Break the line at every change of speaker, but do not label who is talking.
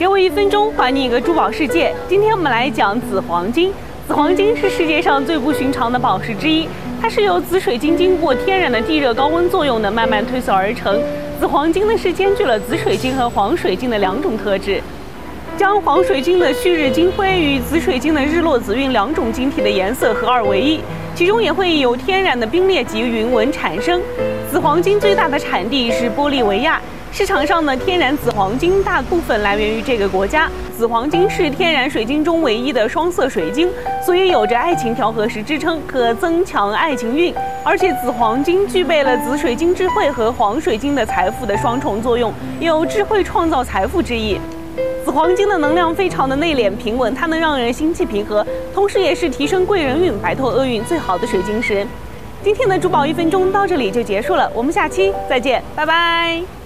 给我一分钟，还你一个珠宝世界。今天我们来讲紫黄金。紫黄金是世界上最不寻常的宝石之一，它是由紫水晶经过天然的地热高温作用的慢慢褪色而成。紫黄金呢是兼具了紫水晶和黄水晶的两种特质，将黄水晶的旭日金辉与紫水晶的日落紫韵两种晶体的颜色合二为一，其中也会有天然的冰裂及云纹产生。紫黄金最大的产地是玻利维亚。市场上的天然紫黄金大部分来源于这个国家。紫黄金是天然水晶中唯一的双色水晶，所以有着爱情调和石之称，可增强爱情运。而且紫黄金具备了紫水晶智慧和黄水晶的财富的双重作用，有智慧创造财富之意。紫黄金的能量非常的内敛平稳，它能让人心气平和，同时也是提升贵人运、摆脱厄运最好的水晶石。今天的珠宝一分钟到这里就结束了，我们下期再见，拜拜。